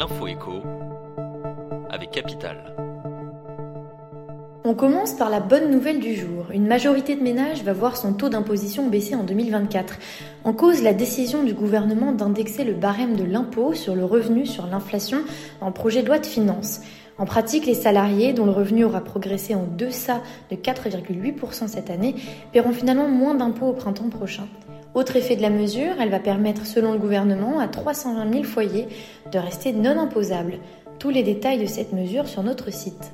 l'info écho avec Capital. On commence par la bonne nouvelle du jour. Une majorité de ménages va voir son taux d'imposition baisser en 2024. En cause, la décision du gouvernement d'indexer le barème de l'impôt sur le revenu sur l'inflation en projet de loi de finances. En pratique, les salariés, dont le revenu aura progressé en deçà de 4,8% cette année, paieront finalement moins d'impôts au printemps prochain. Autre effet de la mesure, elle va permettre, selon le gouvernement, à 320 000 foyers de rester non imposables. Tous les détails de cette mesure sur notre site.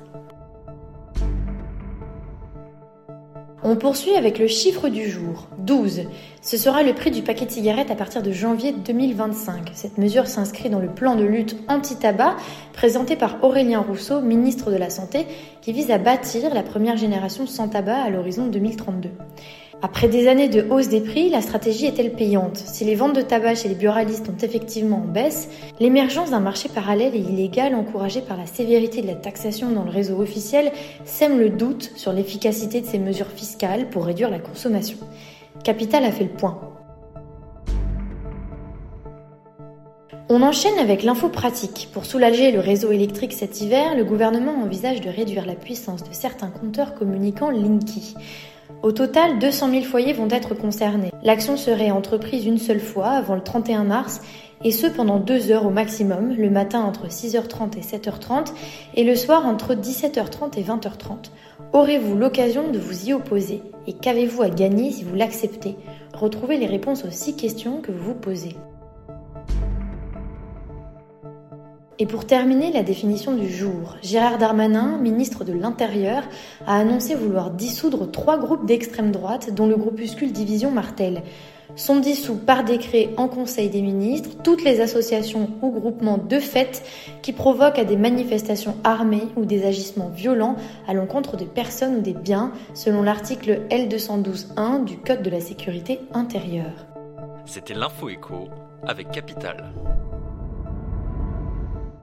On poursuit avec le chiffre du jour, 12. Ce sera le prix du paquet de cigarettes à partir de janvier 2025. Cette mesure s'inscrit dans le plan de lutte anti-tabac présenté par Aurélien Rousseau, ministre de la Santé, qui vise à bâtir la première génération sans tabac à l'horizon 2032. Après des années de hausse des prix, la stratégie est-elle payante? Si les ventes de tabac chez les buralistes sont effectivement en baisse, l'émergence d'un marché parallèle et illégal encouragé par la sévérité de la taxation dans le réseau officiel sème le doute sur l'efficacité de ces mesures fiscales pour réduire la consommation. Capital a fait le point. On enchaîne avec l'info pratique. Pour soulager le réseau électrique cet hiver, le gouvernement envisage de réduire la puissance de certains compteurs communicants Linky. Au total, 200 000 foyers vont être concernés. L'action serait entreprise une seule fois avant le 31 mars et ce pendant deux heures au maximum, le matin entre 6h30 et 7h30 et le soir entre 17h30 et 20h30. Aurez-vous l'occasion de vous y opposer? Et qu'avez-vous à gagner si vous l'acceptez? Retrouvez les réponses aux six questions que vous vous posez. Et pour terminer, la définition du jour. Gérard Darmanin, ministre de l'Intérieur, a annoncé vouloir dissoudre trois groupes d'extrême droite, dont le groupuscule Division Martel. Sont dissous par décret en Conseil des ministres toutes les associations ou groupements de fait qui provoquent à des manifestations armées ou des agissements violents à l'encontre de personnes ou des biens, selon l'article L212.1 du Code de la sécurité intérieure. C'était l'info écho avec Capital.